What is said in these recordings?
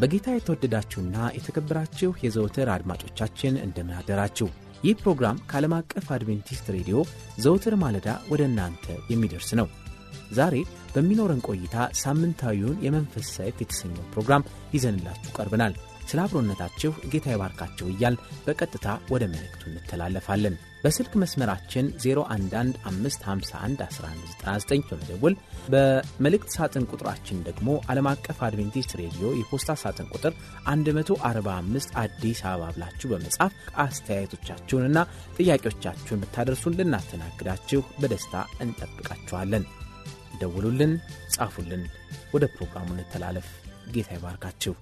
በጌታ የተወደዳችሁና የተከበራችሁ የዘወትር አድማጮቻችን እንደምን አደራችሁ። ይህ ፕሮግራም ከዓለም አቀፍ አድቬንቲስት ሬዲዮ ዘወትር ማለዳ ወደ እናንተ የሚደርስ ነው። ዛሬ በሚኖረን ቆይታ ሳምንታዊውን የመንፈስ ሰይፍ የተሰኘው ፕሮግራም ይዘንላችሁ ቀርበናል። ስለ አብሮነታችሁ ጌታ ይባርካችሁ እያል በቀጥታ ወደ መልእክቱ እንተላለፋለን። በስልክ መስመራችን 0115511199 በመደወል በመልእክት ሳጥን ቁጥራችን ደግሞ ዓለም አቀፍ አድቬንቲስት ሬዲዮ የፖስታ ሳጥን ቁጥር 145 አዲስ አበባ ብላችሁ በመጻፍ አስተያየቶቻችሁንና ጥያቄዎቻችሁን ብታደርሱን ልናስተናግዳችሁ በደስታ እንጠብቃችኋለን። ደውሉልን፣ ጻፉልን። ወደ ፕሮግራሙ እንተላለፍ። ጌታ ይባርካችሁ።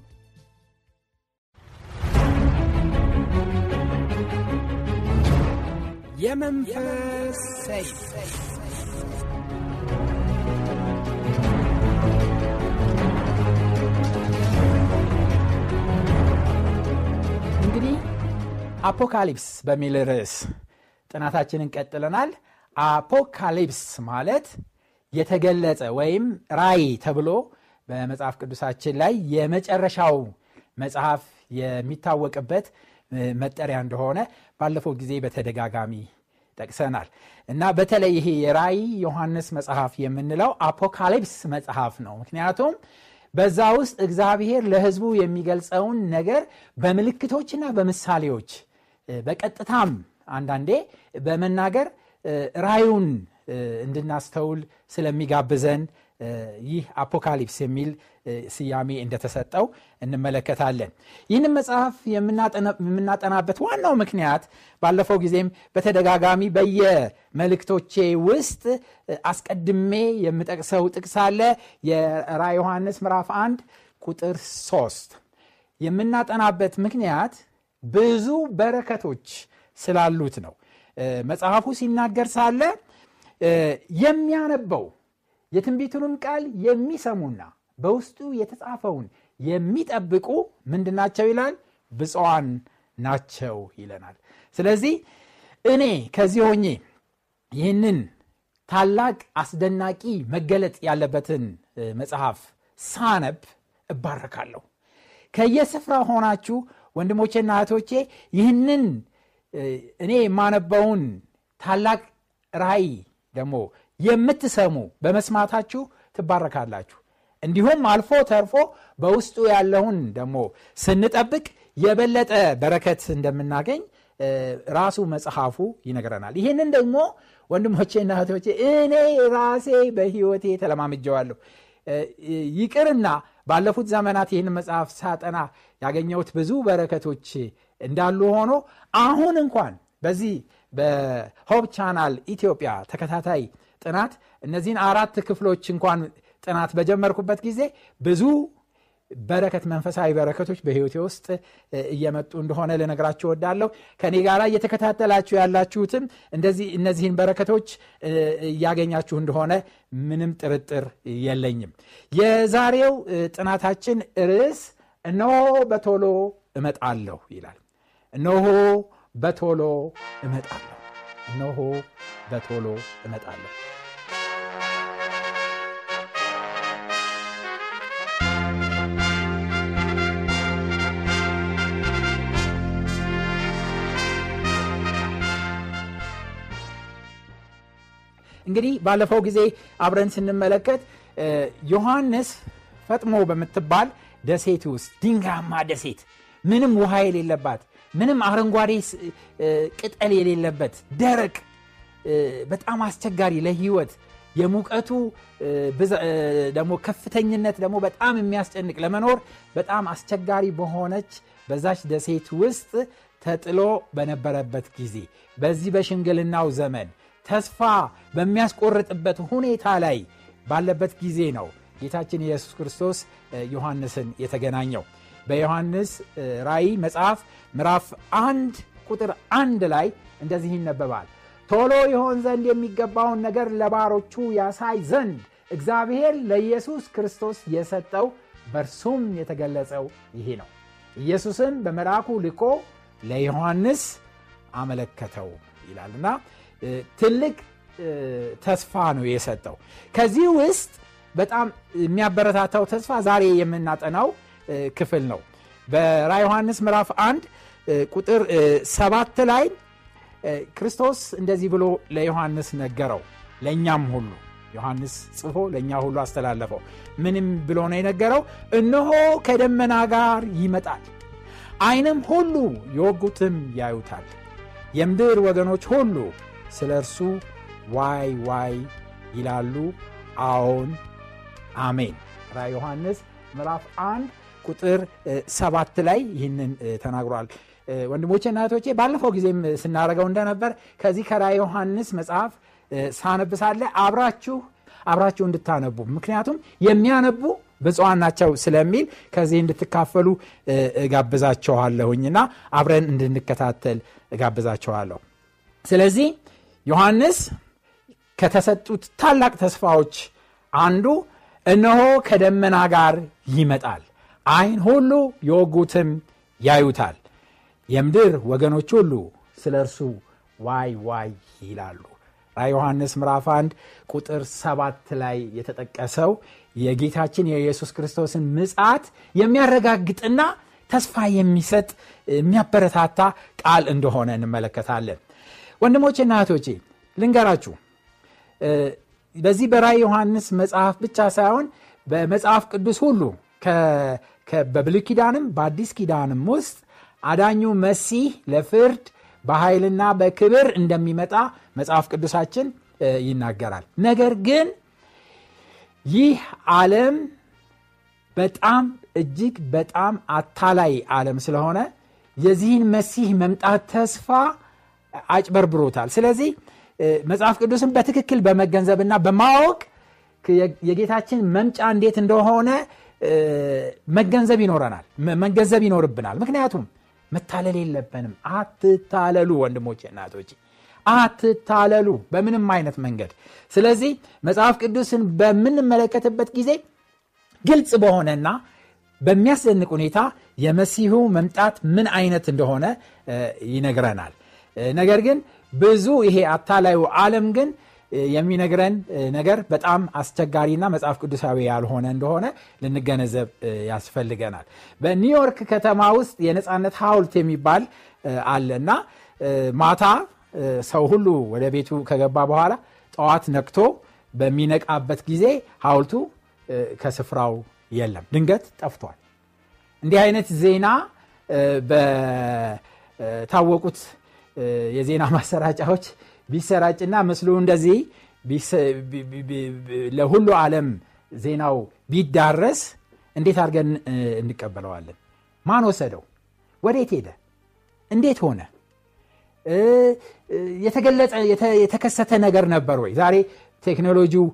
የመንፈስ ሰይፍ እንግዲህ አፖካሊፕስ በሚል ርዕስ ጥናታችንን ቀጥለናል። አፖካሊፕስ ማለት የተገለጸ ወይም ራይ ተብሎ በመጽሐፍ ቅዱሳችን ላይ የመጨረሻው መጽሐፍ የሚታወቅበት መጠሪያ እንደሆነ ባለፈው ጊዜ በተደጋጋሚ ጠቅሰናል እና በተለይ ይሄ የራይ ዮሐንስ መጽሐፍ የምንለው አፖካሊፕስ መጽሐፍ ነው። ምክንያቱም በዛ ውስጥ እግዚአብሔር ለሕዝቡ የሚገልጸውን ነገር በምልክቶችና በምሳሌዎች በቀጥታም አንዳንዴ በመናገር ራዩን እንድናስተውል ስለሚጋብዘን ይህ አፖካሊፕስ የሚል ስያሜ እንደተሰጠው እንመለከታለን። ይህንም መጽሐፍ የምናጠናበት ዋናው ምክንያት ባለፈው ጊዜም በተደጋጋሚ በየመልእክቶቼ ውስጥ አስቀድሜ የምጠቅሰው ጥቅስ አለ። የራ ዮሐንስ ምዕራፍ አንድ ቁጥር ሶስት የምናጠናበት ምክንያት ብዙ በረከቶች ስላሉት ነው። መጽሐፉ ሲናገር ሳለ የሚያነበው የትንቢቱንም ቃል የሚሰሙና በውስጡ የተጻፈውን የሚጠብቁ ምንድናቸው ይላል? ብፅዋን ናቸው ይለናል። ስለዚህ እኔ ከዚህ ሆኜ ይህንን ታላቅ አስደናቂ መገለጥ ያለበትን መጽሐፍ ሳነብ እባረካለሁ። ከየስፍራ ሆናችሁ ወንድሞቼና እህቶቼ ይህንን እኔ የማነበውን ታላቅ ራእይ ደግሞ የምትሰሙ በመስማታችሁ ትባረካላችሁ። እንዲሁም አልፎ ተርፎ በውስጡ ያለውን ደግሞ ስንጠብቅ የበለጠ በረከት እንደምናገኝ ራሱ መጽሐፉ ይነግረናል። ይህንን ደግሞ ወንድሞቼና እህቶቼ እኔ ራሴ በሕይወቴ ተለማምጀዋለሁ። ይቅርና ባለፉት ዘመናት ይህን መጽሐፍ ሳጠና ያገኘሁት ብዙ በረከቶች እንዳሉ ሆኖ አሁን እንኳን በዚህ በሆብ ቻናል ኢትዮጵያ ተከታታይ ጥናት እነዚህን አራት ክፍሎች እንኳን ጥናት በጀመርኩበት ጊዜ ብዙ በረከት መንፈሳዊ በረከቶች በህይወቴ ውስጥ እየመጡ እንደሆነ ልነግራችሁ ወዳለሁ። ከኔ ጋር እየተከታተላችሁ ያላችሁትም እነዚህን በረከቶች እያገኛችሁ እንደሆነ ምንም ጥርጥር የለኝም። የዛሬው ጥናታችን ርዕስ እነሆ በቶሎ እመጣለሁ ይላል። እነሆ በቶሎ እመጣለሁ። እነሆ በቶሎ እመጣለሁ። እንግዲህ ባለፈው ጊዜ አብረን ስንመለከት ዮሐንስ ፈጥሞ በምትባል ደሴት ውስጥ ድንጋማ ደሴት ምንም ውሃ የሌለባት ምንም አረንጓዴ ቅጠል የሌለበት ደረቅ በጣም አስቸጋሪ ለህይወት የሙቀቱ ደግሞ ከፍተኝነት ደግሞ በጣም የሚያስጨንቅ ለመኖር በጣም አስቸጋሪ በሆነች በዛች ደሴት ውስጥ ተጥሎ በነበረበት ጊዜ በዚህ በሽምግልናው ዘመን ተስፋ በሚያስቆርጥበት ሁኔታ ላይ ባለበት ጊዜ ነው ጌታችን ኢየሱስ ክርስቶስ ዮሐንስን የተገናኘው። በዮሐንስ ራእይ መጽሐፍ ምዕራፍ አንድ ቁጥር አንድ ላይ እንደዚህ ይነበባል። ቶሎ ይሆን ዘንድ የሚገባውን ነገር ለባሮቹ ያሳይ ዘንድ እግዚአብሔር ለኢየሱስ ክርስቶስ የሰጠው በእርሱም የተገለጸው ይሄ ነው። ኢየሱስን በመልአኩ ልኮ ለዮሐንስ አመለከተው ይላልና ትልቅ ተስፋ ነው የሰጠው። ከዚህ ውስጥ በጣም የሚያበረታታው ተስፋ ዛሬ የምናጠናው ክፍል ነው። በራ ዮሐንስ ምዕራፍ 1 ቁጥር ሰባት ላይ ክርስቶስ እንደዚህ ብሎ ለዮሐንስ ነገረው። ለእኛም ሁሉ ዮሐንስ ጽፎ ለእኛ ሁሉ አስተላለፈው። ምንም ብሎ ነው የነገረው። እነሆ ከደመና ጋር ይመጣል አይንም ሁሉ የወጉትም ያዩታል። የምድር ወገኖች ሁሉ ስለ እርሱ ዋይ ዋይ ይላሉ። አዎን አሜን። ራ ዮሐንስ ምዕራፍ 1 ቁጥር ሰባት ላይ ይህንን ተናግሯል። ወንድሞቼና እህቶቼ ባለፈው ጊዜም ስናደረገው እንደነበር ከዚህ ከራ ዮሐንስ መጽሐፍ ሳነብ ሳለ አብራችሁ አብራችሁ እንድታነቡ ምክንያቱም የሚያነቡ ብፅዋን ናቸው ስለሚል ከዚህ እንድትካፈሉ እጋብዛቸዋለሁኝና አብረን እንድንከታተል እጋብዛቸዋለሁ ስለዚህ ዮሐንስ ከተሰጡት ታላቅ ተስፋዎች አንዱ እነሆ ከደመና ጋር ይመጣል። አይን ሁሉ የወጉትም ያዩታል። የምድር ወገኖች ሁሉ ስለ እርሱ ዋይ ዋይ ይላሉ። ራ ዮሐንስ ምዕራፍ 1 ቁጥር ሰባት ላይ የተጠቀሰው የጌታችን የኢየሱስ ክርስቶስን ምጽት የሚያረጋግጥና ተስፋ የሚሰጥ የሚያበረታታ ቃል እንደሆነ እንመለከታለን ወንድሞቼና እህቶቼ ልንገራችሁ። በዚህ በራይ ዮሐንስ መጽሐፍ ብቻ ሳይሆን በመጽሐፍ ቅዱስ ሁሉ በብሉይ ኪዳንም በአዲስ ኪዳንም ውስጥ አዳኙ መሲህ ለፍርድ በኃይልና በክብር እንደሚመጣ መጽሐፍ ቅዱሳችን ይናገራል። ነገር ግን ይህ ዓለም በጣም እጅግ በጣም አታላይ ዓለም ስለሆነ የዚህን መሲህ መምጣት ተስፋ አጭበርብሮታል። ስለዚህ መጽሐፍ ቅዱስን በትክክል በመገንዘብና በማወቅ የጌታችን መምጫ እንዴት እንደሆነ መገንዘብ ይኖረናል መገንዘብ ይኖርብናል። ምክንያቱም መታለል የለብንም። አትታለሉ ወንድሞች እናቶች አትታለሉ በምንም አይነት መንገድ። ስለዚህ መጽሐፍ ቅዱስን በምንመለከትበት ጊዜ ግልጽ በሆነና በሚያስደንቅ ሁኔታ የመሲሁ መምጣት ምን አይነት እንደሆነ ይነግረናል ነገር ግን ብዙ ይሄ አታላዩ ዓለም ግን የሚነግረን ነገር በጣም አስቸጋሪና መጽሐፍ ቅዱሳዊ ያልሆነ እንደሆነ ልንገነዘብ ያስፈልገናል። በኒውዮርክ ከተማ ውስጥ የነፃነት ሀውልት የሚባል አለ እና ማታ ሰው ሁሉ ወደ ቤቱ ከገባ በኋላ ጠዋት ነቅቶ በሚነቃበት ጊዜ ሀውልቱ ከስፍራው የለም። ድንገት ጠፍቷል። እንዲህ አይነት ዜና በታወቁት የዜና ማሰራጫዎች ቢሰራጭና ምስሉ እንደዚህ ለሁሉ ዓለም ዜናው ቢዳረስ እንዴት አድርገን እንቀበለዋለን? ማን ወሰደው? ወዴት ሄደ? እንዴት ሆነ? የተገለጸ የተከሰተ ነገር ነበር ወይ? ዛሬ ቴክኖሎጂው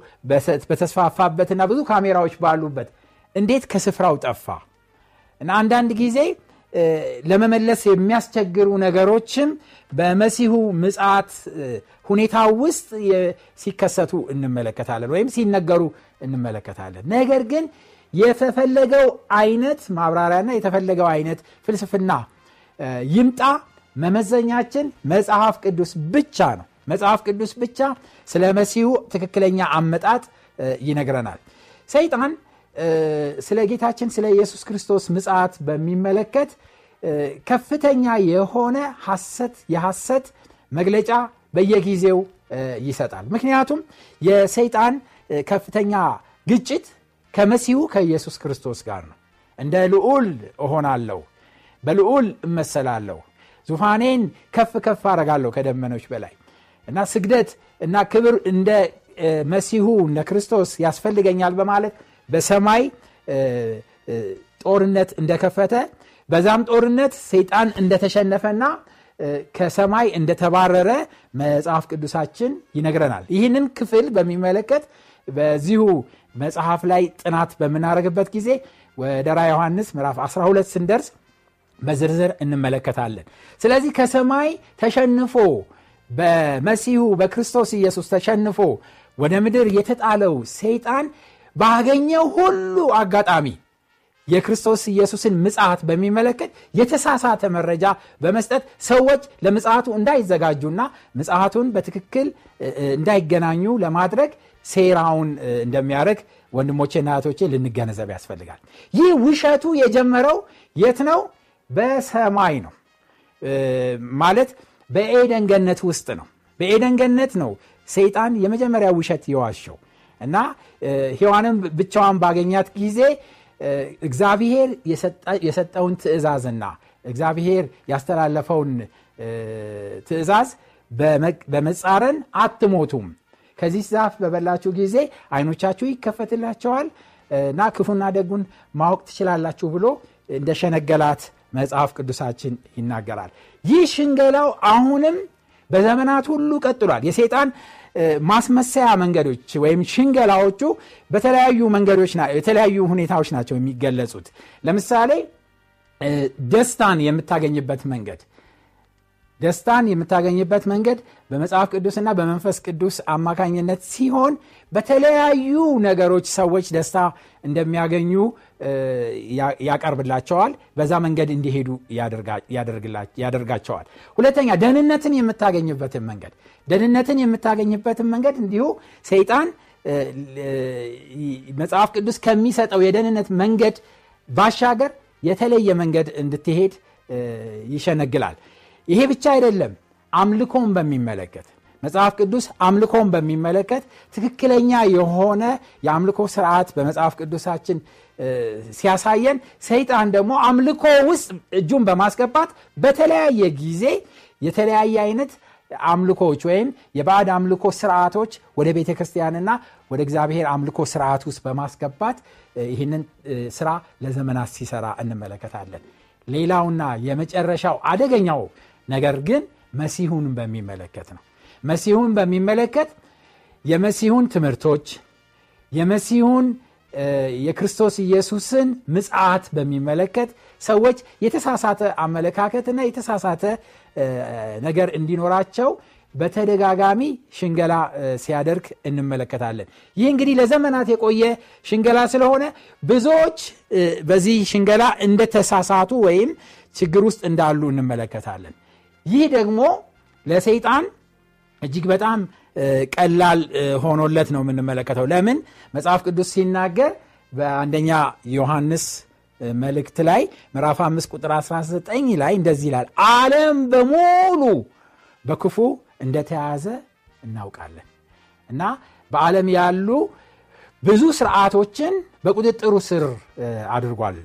በተስፋፋበትና ብዙ ካሜራዎች ባሉበት እንዴት ከስፍራው ጠፋ? እና አንዳንድ ጊዜ ለመመለስ የሚያስቸግሩ ነገሮችም በመሲሁ ምጽት ሁኔታ ውስጥ ሲከሰቱ እንመለከታለን ወይም ሲነገሩ እንመለከታለን። ነገር ግን የተፈለገው አይነት ማብራሪያና የተፈለገው አይነት ፍልስፍና ይምጣ መመዘኛችን መጽሐፍ ቅዱስ ብቻ ነው። መጽሐፍ ቅዱስ ብቻ ስለ መሲሁ ትክክለኛ አመጣጥ ይነግረናል። ሰይጣን ስለ ጌታችን ስለ ኢየሱስ ክርስቶስ ምጽት በሚመለከት ከፍተኛ የሆነ ሐሰት የሐሰት መግለጫ በየጊዜው ይሰጣል። ምክንያቱም የሰይጣን ከፍተኛ ግጭት ከመሲሁ ከኢየሱስ ክርስቶስ ጋር ነው። እንደ ልዑል እሆናለሁ በልዑል እመሰላለሁ ዙፋኔን ከፍ ከፍ አረጋለሁ ከደመኖች በላይ እና ስግደት እና ክብር እንደ መሲሁ እንደ ክርስቶስ ያስፈልገኛል በማለት በሰማይ ጦርነት እንደከፈተ በዛም ጦርነት ሰይጣን እንደተሸነፈና ከሰማይ እንደተባረረ መጽሐፍ ቅዱሳችን ይነግረናል። ይህንን ክፍል በሚመለከት በዚሁ መጽሐፍ ላይ ጥናት በምናደርግበት ጊዜ ወደ ራ ዮሐንስ ምዕራፍ 12 ስንደርስ በዝርዝር እንመለከታለን። ስለዚህ ከሰማይ ተሸንፎ በመሲሁ በክርስቶስ ኢየሱስ ተሸንፎ ወደ ምድር የተጣለው ሰይጣን ባገኘው ሁሉ አጋጣሚ የክርስቶስ ኢየሱስን ምጽት በሚመለከት የተሳሳተ መረጃ በመስጠት ሰዎች ለምጽቱ እንዳይዘጋጁና ምጽቱን በትክክል እንዳይገናኙ ለማድረግ ሴራውን እንደሚያደርግ ወንድሞቼና እህቶቼ ልንገነዘብ ያስፈልጋል። ይህ ውሸቱ የጀመረው የት ነው? በሰማይ ነው። ማለት በኤደን ገነት ውስጥ ነው። በኤደን ነው ሰይጣን የመጀመሪያ ውሸት የዋሸው እና ሔዋንም ብቻዋን ባገኛት ጊዜ እግዚአብሔር የሰጠውን ትእዛዝና እግዚአብሔር ያስተላለፈውን ትእዛዝ በመጻረን አትሞቱም። ከዚህ ዛፍ በበላችሁ ጊዜ አይኖቻችሁ ይከፈትላቸዋል እና ክፉና ደጉን ማወቅ ትችላላችሁ ብሎ እንደሸነገላት መጽሐፍ ቅዱሳችን ይናገራል። ይህ ሽንገላው አሁንም በዘመናት ሁሉ ቀጥሏል። የሴጣን ማስመሰያ መንገዶች ወይም ሽንገላዎቹ በተለያዩ መንገዶች የተለያዩ ሁኔታዎች ናቸው የሚገለጹት። ለምሳሌ ደስታን የምታገኝበት መንገድ። ደስታን የምታገኝበት መንገድ በመጽሐፍ ቅዱስና በመንፈስ ቅዱስ አማካኝነት ሲሆን በተለያዩ ነገሮች ሰዎች ደስታ እንደሚያገኙ ያቀርብላቸዋል። በዛ መንገድ እንዲሄዱ ያደርጋቸዋል። ሁለተኛ ደህንነትን የምታገኝበትን መንገድ። ደህንነትን የምታገኝበትን መንገድ እንዲሁ ሰይጣን መጽሐፍ ቅዱስ ከሚሰጠው የደህንነት መንገድ ባሻገር የተለየ መንገድ እንድትሄድ ይሸነግላል። ይሄ ብቻ አይደለም አምልኮን በሚመለከት መጽሐፍ ቅዱስ አምልኮን በሚመለከት ትክክለኛ የሆነ የአምልኮ ስርዓት በመጽሐፍ ቅዱሳችን ሲያሳየን ሰይጣን ደግሞ አምልኮ ውስጥ እጁን በማስገባት በተለያየ ጊዜ የተለያየ አይነት አምልኮዎች ወይም የባዕድ አምልኮ ስርዓቶች ወደ ቤተ ክርስቲያንና ወደ እግዚአብሔር አምልኮ ስርዓት ውስጥ በማስገባት ይህንን ስራ ለዘመናት ሲሰራ እንመለከታለን። ሌላውና የመጨረሻው አደገኛው ነገር ግን መሲሁን በሚመለከት ነው መሲሁን በሚመለከት የመሲሁን ትምህርቶች የመሲሁን የክርስቶስ ኢየሱስን ምጽት በሚመለከት ሰዎች የተሳሳተ አመለካከትና የተሳሳተ ነገር እንዲኖራቸው በተደጋጋሚ ሽንገላ ሲያደርግ እንመለከታለን። ይህ እንግዲህ ለዘመናት የቆየ ሽንገላ ስለሆነ ብዙዎች በዚህ ሽንገላ እንደተሳሳቱ ወይም ችግር ውስጥ እንዳሉ እንመለከታለን። ይህ ደግሞ ለሰይጣን እጅግ በጣም ቀላል ሆኖለት ነው የምንመለከተው። ለምን? መጽሐፍ ቅዱስ ሲናገር በአንደኛ ዮሐንስ መልእክት ላይ ምዕራፍ 5 ቁጥር 19 ላይ እንደዚህ ይላል አለም በሙሉ በክፉ እንደተያዘ እናውቃለን እና በዓለም ያሉ ብዙ ስርዓቶችን በቁጥጥሩ ስር አድርጓል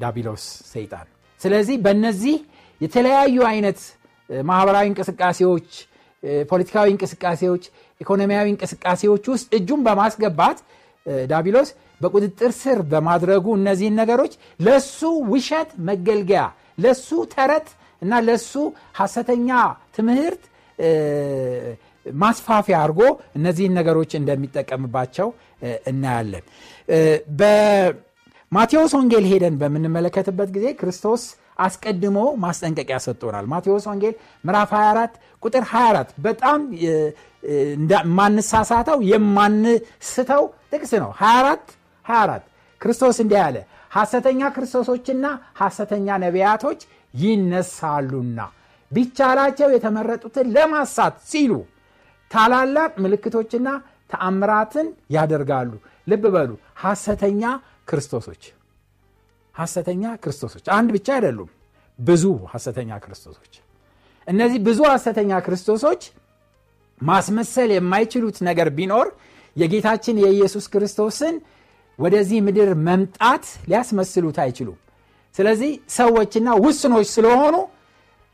ዳቢሎስ ሰይጣን። ስለዚህ በእነዚህ የተለያዩ አይነት ማህበራዊ እንቅስቃሴዎች ፖለቲካዊ እንቅስቃሴዎች ኢኮኖሚያዊ እንቅስቃሴዎች ውስጥ እጁን በማስገባት ዳቢሎስ በቁጥጥር ስር በማድረጉ እነዚህን ነገሮች ለሱ ውሸት መገልገያ ለሱ ተረት እና ለሱ ሐሰተኛ ትምህርት ማስፋፊያ አድርጎ እነዚህን ነገሮች እንደሚጠቀምባቸው እናያለን። በማቴዎስ ወንጌል ሄደን በምንመለከትበት ጊዜ ክርስቶስ አስቀድሞ ማስጠንቀቂያ ሰጥቶናል። ማቴዎስ ወንጌል ምዕራፍ 24 ቁጥር 24 በጣም የማንሳሳተው የማንስተው ጥቅስ ነው። 24 24 ክርስቶስ እንዲህ አለ ሐሰተኛ ክርስቶሶችና ሐሰተኛ ነቢያቶች ይነሳሉና ቢቻላቸው የተመረጡትን ለማሳት ሲሉ ታላላቅ ምልክቶችና ተአምራትን ያደርጋሉ። ልብ በሉ ሐሰተኛ ክርስቶሶች ሐሰተኛ ክርስቶሶች አንድ ብቻ አይደሉም። ብዙ ሐሰተኛ ክርስቶሶች እነዚህ ብዙ ሐሰተኛ ክርስቶሶች ማስመሰል የማይችሉት ነገር ቢኖር የጌታችን የኢየሱስ ክርስቶስን ወደዚህ ምድር መምጣት ሊያስመስሉት አይችሉም። ስለዚህ ሰዎችና ውስኖች ስለሆኑ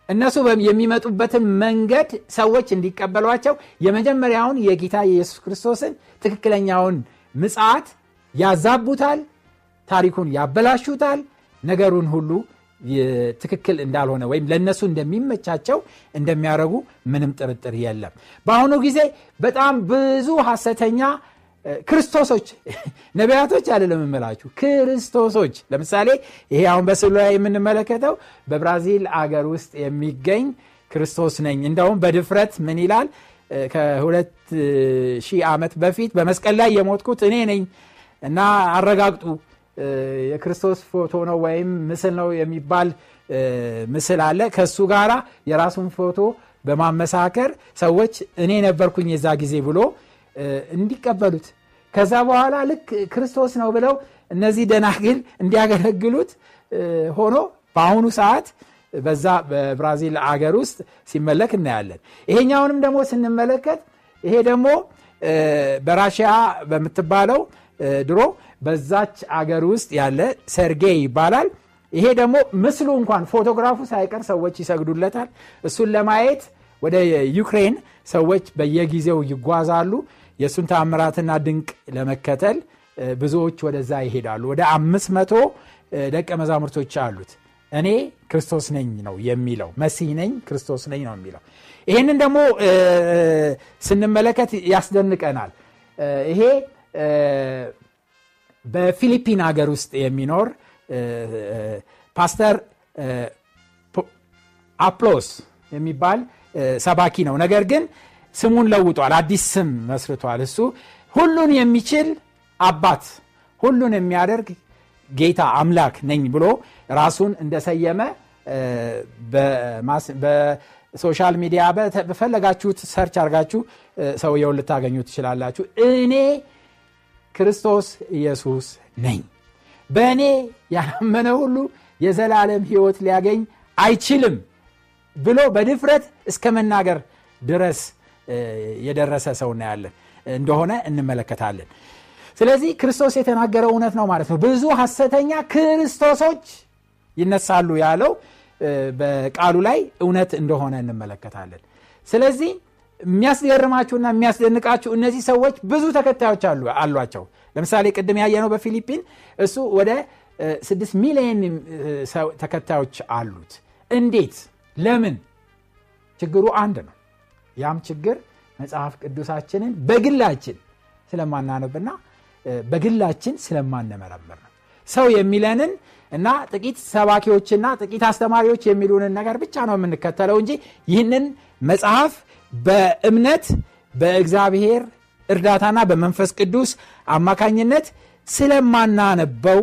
እነሱ የሚመጡበትን መንገድ ሰዎች እንዲቀበሏቸው የመጀመሪያውን የጌታ የኢየሱስ ክርስቶስን ትክክለኛውን ምጽት ያዛቡታል ታሪኩን ያበላሹታል ነገሩን ሁሉ ትክክል እንዳልሆነ ወይም ለእነሱ እንደሚመቻቸው እንደሚያደርጉ ምንም ጥርጥር የለም። በአሁኑ ጊዜ በጣም ብዙ ሐሰተኛ ክርስቶሶች ነቢያቶች አይደለም የምላችሁ ክርስቶሶች። ለምሳሌ ይሄ አሁን በስዕሉ ላይ የምንመለከተው በብራዚል አገር ውስጥ የሚገኝ ክርስቶስ ነኝ። እንደውም በድፍረት ምን ይላል? ከሁለት ሺህ ዓመት በፊት በመስቀል ላይ የሞትኩት እኔ ነኝ እና አረጋግጡ የክርስቶስ ፎቶ ነው ወይም ምስል ነው የሚባል ምስል አለ። ከእሱ ጋራ የራሱን ፎቶ በማመሳከር ሰዎች እኔ ነበርኩኝ የዛ ጊዜ ብሎ እንዲቀበሉት። ከዛ በኋላ ልክ ክርስቶስ ነው ብለው እነዚህ ደናግል እንዲያገለግሉት ሆኖ በአሁኑ ሰዓት በዛ በብራዚል አገር ውስጥ ሲመለክ እናያለን። ይሄኛውንም ደግሞ ስንመለከት ይሄ ደግሞ በራሽያ በምትባለው ድሮ በዛች አገር ውስጥ ያለ ሰርጌይ ይባላል። ይሄ ደግሞ ምስሉ እንኳን ፎቶግራፉ ሳይቀር ሰዎች ይሰግዱለታል። እሱን ለማየት ወደ ዩክሬን ሰዎች በየጊዜው ይጓዛሉ። የእሱን ታምራትና ድንቅ ለመከተል ብዙዎች ወደዛ ይሄዳሉ። ወደ አምስት መቶ ደቀ መዛሙርቶች አሉት። እኔ ክርስቶስ ነኝ ነው የሚለው። መሲህ ነኝ ክርስቶስ ነኝ ነው የሚለው። ይህንን ደግሞ ስንመለከት ያስደንቀናል። ይሄ በፊሊፒን ሀገር ውስጥ የሚኖር ፓስተር አፕሎስ የሚባል ሰባኪ ነው። ነገር ግን ስሙን ለውጧል። አዲስ ስም መስርቷል። እሱ ሁሉን የሚችል አባት ሁሉን የሚያደርግ ጌታ አምላክ ነኝ ብሎ ራሱን እንደሰየመ በ social media በፈለጋችሁት search አርጋችሁ ሰውየውን ልታገኙ ትችላላችሁ። እኔ ክርስቶስ ኢየሱስ ነኝ። በእኔ ያላመነ ሁሉ የዘላለም ህይወት ሊያገኝ አይችልም ብሎ በድፍረት እስከ መናገር ድረስ የደረሰ ሰው እናያለን። እንደሆነ እንመለከታለን። ስለዚህ ክርስቶስ የተናገረው እውነት ነው ማለት ነው። ብዙ ሐሰተኛ ክርስቶሶች ይነሳሉ ያለው በቃሉ ላይ እውነት እንደሆነ እንመለከታለን። ስለዚህ የሚያስገርማችሁና የሚያስደንቃችሁ እነዚህ ሰዎች ብዙ ተከታዮች አሏቸው። ለምሳሌ ቅድም ያየነው በፊሊፒን እሱ ወደ ስድስት ሚሊዮን ተከታዮች አሉት። እንዴት? ለምን? ችግሩ አንድ ነው። ያም ችግር መጽሐፍ ቅዱሳችንን በግላችን ስለማናነብና በግላችን ስለማንመረምር ነው። ሰው የሚለንን እና ጥቂት ሰባኪዎችና ጥቂት አስተማሪዎች የሚሉንን ነገር ብቻ ነው የምንከተለው እንጂ ይህንን መጽሐፍ በእምነት በእግዚአብሔር እርዳታና በመንፈስ ቅዱስ አማካኝነት ስለማናነበው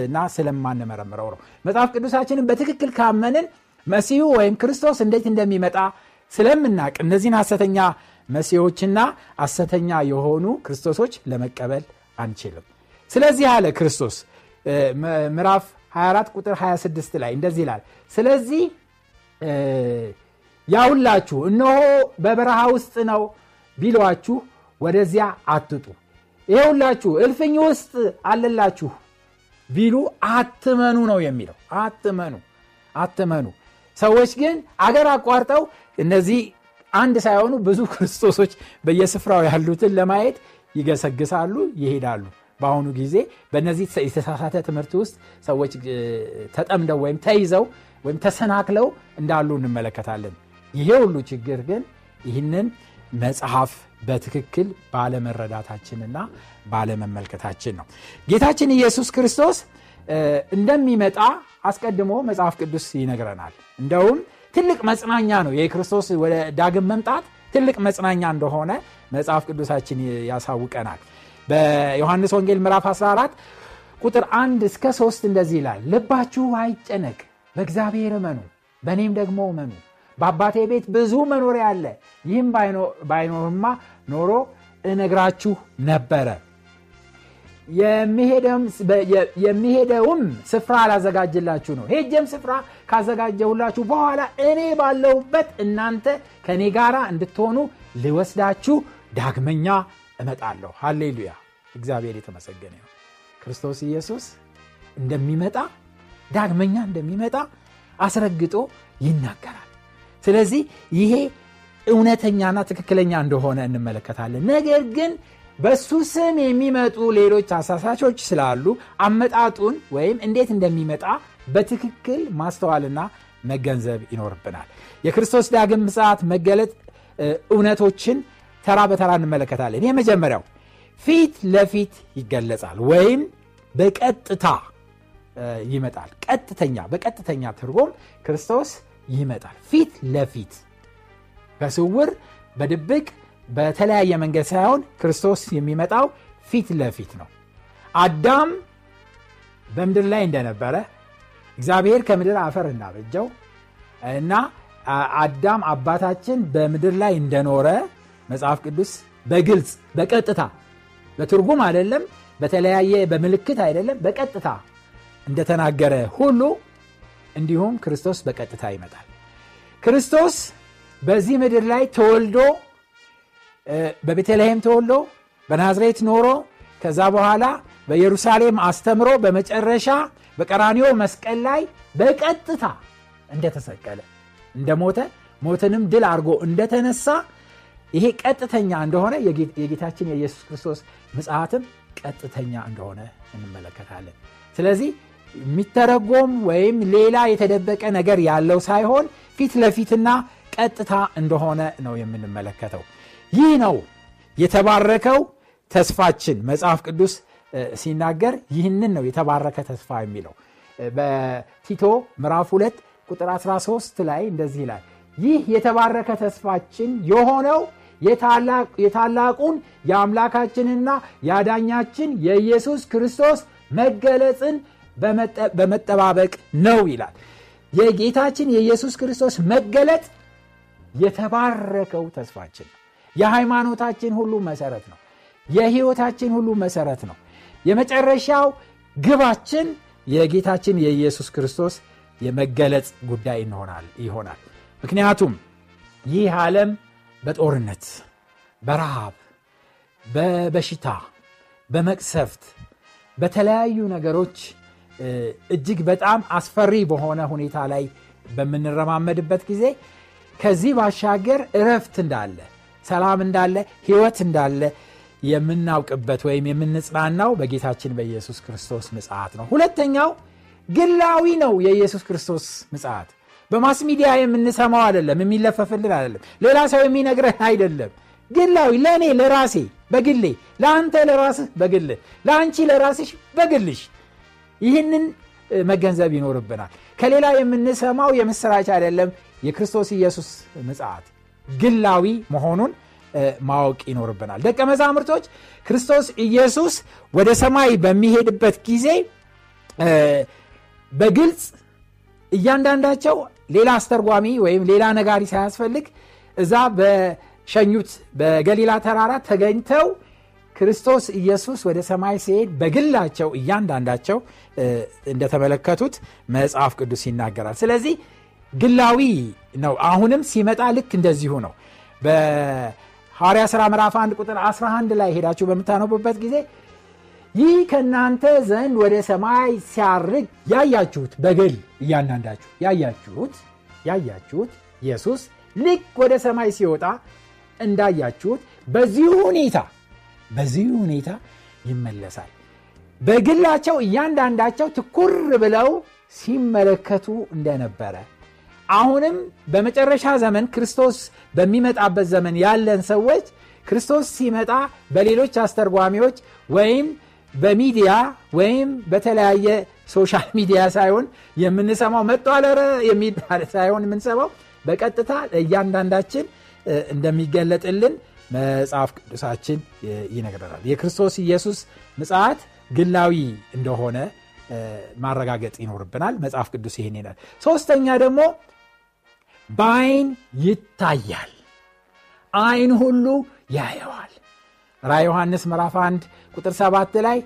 እና ስለማንመረምረው ነው። መጽሐፍ ቅዱሳችንን በትክክል ካመንን መሲሁ ወይም ክርስቶስ እንዴት እንደሚመጣ ስለምናቅ እነዚህን ሐሰተኛ መሲዎችና ሐሰተኛ የሆኑ ክርስቶሶች ለመቀበል አንችልም። ስለዚህ አለ ክርስቶስ ምዕራፍ 24 ቁጥር 26 ላይ እንደዚህ ይላል። ስለዚህ ያውላችሁ። እነሆ በበረሃ ውስጥ ነው ቢሏችሁ ወደዚያ አትጡ። ይሄውላችሁ እልፍኝ ውስጥ አለላችሁ ቢሉ አትመኑ ነው የሚለው። አትመኑ አትመኑ። ሰዎች ግን አገር አቋርጠው እነዚህ አንድ ሳይሆኑ ብዙ ክርስቶሶች በየስፍራው ያሉትን ለማየት ይገሰግሳሉ ይሄዳሉ። በአሁኑ ጊዜ በእነዚህ የተሳሳተ ትምህርት ውስጥ ሰዎች ተጠምደው ወይም ተይዘው ወይም ተሰናክለው እንዳሉ እንመለከታለን ይሄ ሁሉ ችግር ግን ይህንን መጽሐፍ በትክክል ባለመረዳታችንና ባለመመልከታችን ነው። ጌታችን ኢየሱስ ክርስቶስ እንደሚመጣ አስቀድሞ መጽሐፍ ቅዱስ ይነግረናል። እንደውም ትልቅ መጽናኛ ነው። የክርስቶስ ወደ ዳግም መምጣት ትልቅ መጽናኛ እንደሆነ መጽሐፍ ቅዱሳችን ያሳውቀናል። በዮሐንስ ወንጌል ምዕራፍ 14 ቁጥር 1 እስከ 3 እንደዚህ ይላል ልባችሁ አይጨነቅ በእግዚአብሔር እመኑ በእኔም ደግሞ እመኑ በአባቴ ቤት ብዙ መኖሪያ አለ። ይህም ባይኖርማ ኖሮ እነግራችሁ ነበረ። የሚሄደውም ስፍራ አላዘጋጅላችሁ ነው። ሄጀም ስፍራ ካዘጋጀሁላችሁ በኋላ እኔ ባለሁበት እናንተ ከእኔ ጋር እንድትሆኑ ልወስዳችሁ ዳግመኛ እመጣለሁ። ሃሌሉያ! እግዚአብሔር የተመሰገነ ነው ክርስቶስ ኢየሱስ እንደሚመጣ ዳግመኛ እንደሚመጣ አስረግጦ ይናገራል ስለዚህ ይሄ እውነተኛና ትክክለኛ እንደሆነ እንመለከታለን። ነገር ግን በሱ ስም የሚመጡ ሌሎች አሳሳቾች ስላሉ አመጣጡን ወይም እንዴት እንደሚመጣ በትክክል ማስተዋልና መገንዘብ ይኖርብናል። የክርስቶስ ዳግም ምጽት መገለጥ እውነቶችን ተራ በተራ እንመለከታለን። የመጀመሪያው ፊት ለፊት ይገለጻል ወይም በቀጥታ ይመጣል። ቀጥተኛ በቀጥተኛ ትርጉም ክርስቶስ ይመጣል ፊት ለፊት በስውር በድብቅ በተለያየ መንገድ ሳይሆን ክርስቶስ የሚመጣው ፊት ለፊት ነው። አዳም በምድር ላይ እንደነበረ እግዚአብሔር ከምድር አፈር እናበጀው እና አዳም አባታችን በምድር ላይ እንደኖረ መጽሐፍ ቅዱስ በግልጽ በቀጥታ በትርጉም አይደለም፣ በተለያየ በምልክት አይደለም፣ በቀጥታ እንደተናገረ ሁሉ እንዲሁም ክርስቶስ በቀጥታ ይመጣል። ክርስቶስ በዚህ ምድር ላይ ተወልዶ በቤተልሔም ተወልዶ በናዝሬት ኖሮ ከዛ በኋላ በኢየሩሳሌም አስተምሮ በመጨረሻ በቀራኒዮ መስቀል ላይ በቀጥታ እንደተሰቀለ እንደሞተ ሞትንም ድል አድርጎ እንደተነሳ ይሄ ቀጥተኛ እንደሆነ የጌታችን የኢየሱስ ክርስቶስ ምጽሐትም ቀጥተኛ እንደሆነ እንመለከታለን። ስለዚህ የሚተረጎም ወይም ሌላ የተደበቀ ነገር ያለው ሳይሆን ፊት ለፊትና ቀጥታ እንደሆነ ነው የምንመለከተው። ይህ ነው የተባረከው ተስፋችን። መጽሐፍ ቅዱስ ሲናገር ይህንን ነው የተባረከ ተስፋ የሚለው በቲቶ ምዕራፍ 2 ቁጥር 13 ላይ እንደዚህ ይላል ይህ የተባረከ ተስፋችን የሆነው የታላቁን የአምላካችንና የአዳኛችን የኢየሱስ ክርስቶስ መገለጽን በመጠባበቅ ነው ይላል። የጌታችን የኢየሱስ ክርስቶስ መገለጥ የተባረከው ተስፋችን ነው። የሃይማኖታችን ሁሉ መሰረት ነው። የህይወታችን ሁሉ መሰረት ነው። የመጨረሻው ግባችን የጌታችን የኢየሱስ ክርስቶስ የመገለጽ ጉዳይ ይሆናል። ምክንያቱም ይህ ዓለም በጦርነት፣ በረሃብ፣ በበሽታ፣ በመቅሰፍት፣ በተለያዩ ነገሮች እጅግ በጣም አስፈሪ በሆነ ሁኔታ ላይ በምንረማመድበት ጊዜ ከዚህ ባሻገር እረፍት እንዳለ፣ ሰላም እንዳለ፣ ህይወት እንዳለ የምናውቅበት ወይም የምንጽናናው በጌታችን በኢየሱስ ክርስቶስ ምጽት ነው። ሁለተኛው ግላዊ ነው። የኢየሱስ ክርስቶስ ምጽት በማስ ሚዲያ የምንሰማው አይደለም፣ የሚለፈፍልን አይደለም፣ ሌላ ሰው የሚነግረን አይደለም። ግላዊ ለእኔ ለራሴ በግሌ ለአንተ ለራስህ በግልህ ለአንቺ ለራስሽ በግልሽ ይህንን መገንዘብ ይኖርብናል። ከሌላ የምንሰማው የምስራች አይደለም። የክርስቶስ ኢየሱስ ምጽት ግላዊ መሆኑን ማወቅ ይኖርብናል። ደቀ መዛሙርቶች ክርስቶስ ኢየሱስ ወደ ሰማይ በሚሄድበት ጊዜ በግልጽ እያንዳንዳቸው ሌላ አስተርጓሚ ወይም ሌላ ነጋሪ ሳያስፈልግ እዛ በሸኙት በገሊላ ተራራ ተገኝተው ክርስቶስ ኢየሱስ ወደ ሰማይ ሲሄድ በግላቸው እያንዳንዳቸው እንደተመለከቱት መጽሐፍ ቅዱስ ይናገራል። ስለዚህ ግላዊ ነው። አሁንም ሲመጣ ልክ እንደዚሁ ነው። በሐዋርያ ሥራ ምዕራፍ 1 ቁጥር 11 ላይ ሄዳችሁ በምታነቡበት ጊዜ ይህ ከእናንተ ዘንድ ወደ ሰማይ ሲያርግ ያያችሁት በግል እያንዳንዳችሁ ያያችሁት ያያችሁት ኢየሱስ ልክ ወደ ሰማይ ሲወጣ እንዳያችሁት በዚሁ ሁኔታ በዚሁ ሁኔታ ይመለሳል። በግላቸው እያንዳንዳቸው ትኩር ብለው ሲመለከቱ እንደነበረ አሁንም በመጨረሻ ዘመን ክርስቶስ በሚመጣበት ዘመን ያለን ሰዎች ክርስቶስ ሲመጣ በሌሎች አስተርጓሚዎች ወይም በሚዲያ ወይም በተለያየ social media ሳይሆን የምንሰማው መጧለረ የሚባል ሳይሆን የምንሰማው በቀጥታ ለእያንዳንዳችን እንደሚገለጥልን መጽሐፍ ቅዱሳችን ይነግረናል። የክርስቶስ ኢየሱስ ምጽት ግላዊ እንደሆነ ማረጋገጥ ይኖርብናል። መጽሐፍ ቅዱስ ይህን ይላል። ሶስተኛ ደግሞ በአይን ይታያል፣ አይን ሁሉ ያየዋል። ራ ዮሐንስ ምዕራፍ 1 ቁጥር 7 ላይ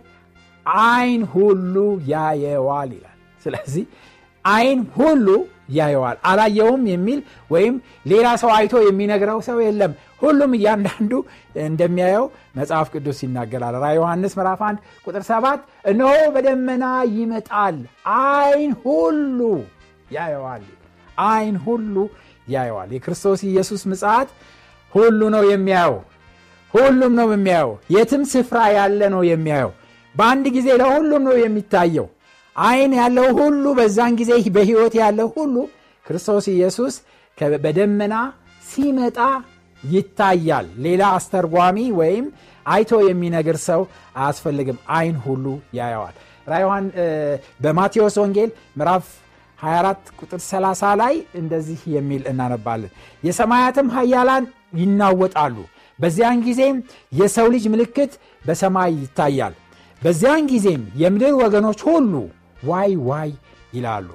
አይን ሁሉ ያየዋል ይላል። ስለዚህ አይን ሁሉ ያየዋል። አላየውም የሚል ወይም ሌላ ሰው አይቶ የሚነግረው ሰው የለም። ሁሉም እያንዳንዱ እንደሚያየው መጽሐፍ ቅዱስ ይናገራል። ራ ዮሐንስ ምዕራፍ 1 ቁጥር 7 እነሆ በደመና ይመጣል፣ አይን ሁሉ ያየዋል። አይን ሁሉ ያየዋል። የክርስቶስ ኢየሱስ ምጽት ሁሉ ነው የሚያየው። ሁሉም ነው የሚያየው። የትም ስፍራ ያለ ነው የሚያየው። በአንድ ጊዜ ለሁሉም ነው የሚታየው። አይን ያለው ሁሉ በዛን ጊዜ በሕይወት ያለው ሁሉ ክርስቶስ ኢየሱስ በደመና ሲመጣ ይታያል። ሌላ አስተርጓሚ ወይም አይቶ የሚነግር ሰው አያስፈልግም። አይን ሁሉ ያየዋል። ራይዋን በማቴዎስ ወንጌል ምዕራፍ 24 ቁጥር 30 ላይ እንደዚህ የሚል እናነባለን። የሰማያትም ኃያላን ይናወጣሉ፣ በዚያን ጊዜም የሰው ልጅ ምልክት በሰማይ ይታያል። በዚያን ጊዜም የምድር ወገኖች ሁሉ ዋይ ዋይ ይላሉ።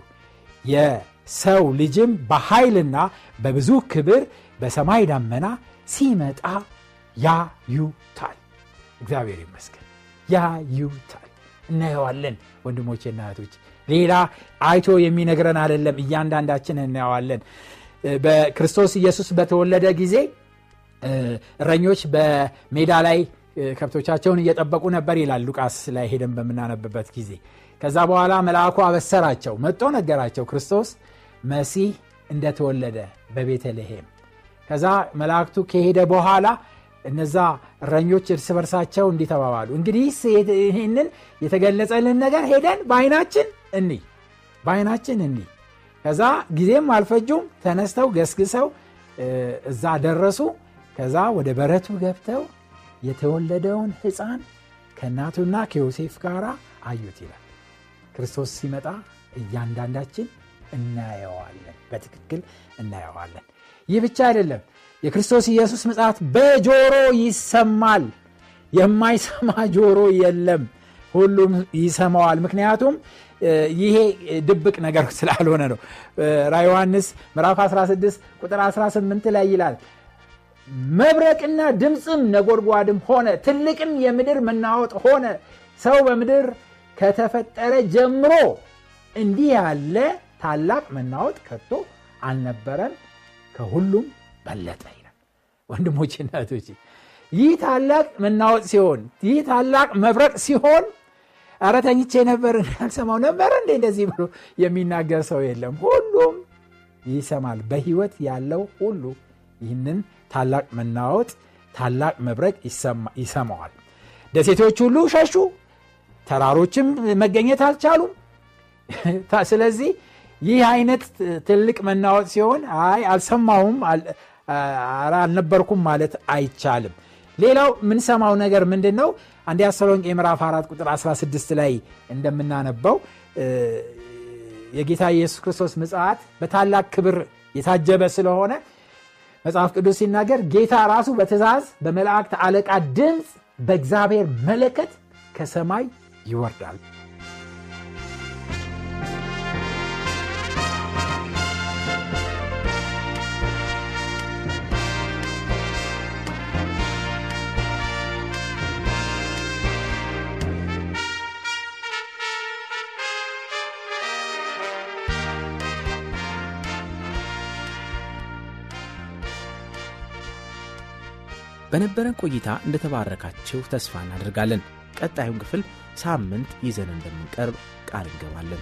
የሰው ልጅም በኃይልና በብዙ ክብር በሰማይ ደመና ሲመጣ ያዩታል። እግዚአብሔር ይመስገን ያዩታል። እናየዋለን። ወንድሞቼና እህቶች ሌላ አይቶ የሚነግረን አይደለም። እያንዳንዳችን እናየዋለን። በክርስቶስ ኢየሱስ በተወለደ ጊዜ እረኞች በሜዳ ላይ ከብቶቻቸውን እየጠበቁ ነበር ይላል ሉቃስ ላይ ሄደን በምናነብበት ጊዜ ከዛ በኋላ መልአኩ አበሰራቸው መጦ ነገራቸው። ክርስቶስ መሲህ እንደተወለደ በቤተልሔም። ከዛ መላእክቱ ከሄደ በኋላ እነዛ እረኞች እርስ በርሳቸው እንዲተባባሉ። እንግዲህ ይህንን የተገለጸልን ነገር ሄደን በአይናችን እኒ በአይናችን እኒ። ከዛ ጊዜም አልፈጁም ተነስተው ገስግሰው እዛ ደረሱ። ከዛ ወደ በረቱ ገብተው የተወለደውን ሕፃን ከእናቱና ከዮሴፍ ጋር አዩት ይላል ክርስቶስ ሲመጣ እያንዳንዳችን እናየዋለን። በትክክል እናየዋለን። ይህ ብቻ አይደለም። የክርስቶስ ኢየሱስ ምጽት በጆሮ ይሰማል። የማይሰማ ጆሮ የለም። ሁሉም ይሰማዋል። ምክንያቱም ይሄ ድብቅ ነገር ስላልሆነ ነው። ራ ዮሐንስ ምዕራፍ 16 ቁጥር 18 ላይ ይላል መብረቅና ድምፅም ነጎድጓድም ሆነ ትልቅም የምድር መናወጥ ሆነ። ሰው በምድር ከተፈጠረ ጀምሮ እንዲህ ያለ ታላቅ መናወጥ ከቶ አልነበረም። ከሁሉም በለጠ ይላል። ወንድሞች እናቶች ይህ ታላቅ መናወጥ ሲሆን ይህ ታላቅ መብረቅ ሲሆን ኧረ ተኝቼ ነበር ያልሰማው ነበር እንደ እንደዚህ ብሎ የሚናገር ሰው የለም። ሁሉም ይሰማል። በህይወት ያለው ሁሉ ይህንን ታላቅ መናወጥ ታላቅ መብረቅ ይሰማዋል። ደሴቶች ሁሉ ሸሹ ተራሮችም መገኘት አልቻሉም። ስለዚህ ይህ አይነት ትልቅ መናወጥ ሲሆን አይ አልሰማውም አልነበርኩም ማለት አይቻልም። ሌላው የምንሰማው ነገር ምንድን ነው አንድ ተሰሎንቄ ምዕራፍ 4 ቁጥር 16 ላይ እንደምናነበው የጌታ ኢየሱስ ክርስቶስ ምጽት በታላቅ ክብር የታጀበ ስለሆነ መጽሐፍ ቅዱስ ሲናገር ጌታ ራሱ በትእዛዝ በመላእክት አለቃ ድምፅ በእግዚአብሔር መለከት ከሰማይ ይወርዳል። በነበረን ቆይታ እንደተባረካችሁ ተስፋ እናደርጋለን። ቀጣዩን ክፍል ሳምንት ይዘን እንደምንቀርብ ቃል እንገባለን።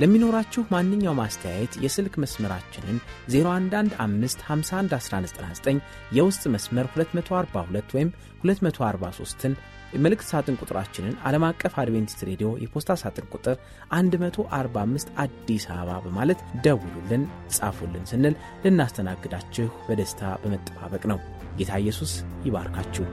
ለሚኖራችሁ ማንኛው ማስተያየት የስልክ መስመራችንን 0115511199 የውስጥ መስመር 242 ወይም 243ን መልእክት ሳጥን ቁጥራችንን ዓለም አቀፍ አድቬንቲስት ሬዲዮ የፖስታ ሳጥን ቁጥር 145 አዲስ አበባ በማለት ደውሉልን ጻፉልን ስንል ልናስተናግዳችሁ በደስታ በመጠባበቅ ነው። ጌታ ኢየሱስ ይባርካችሁ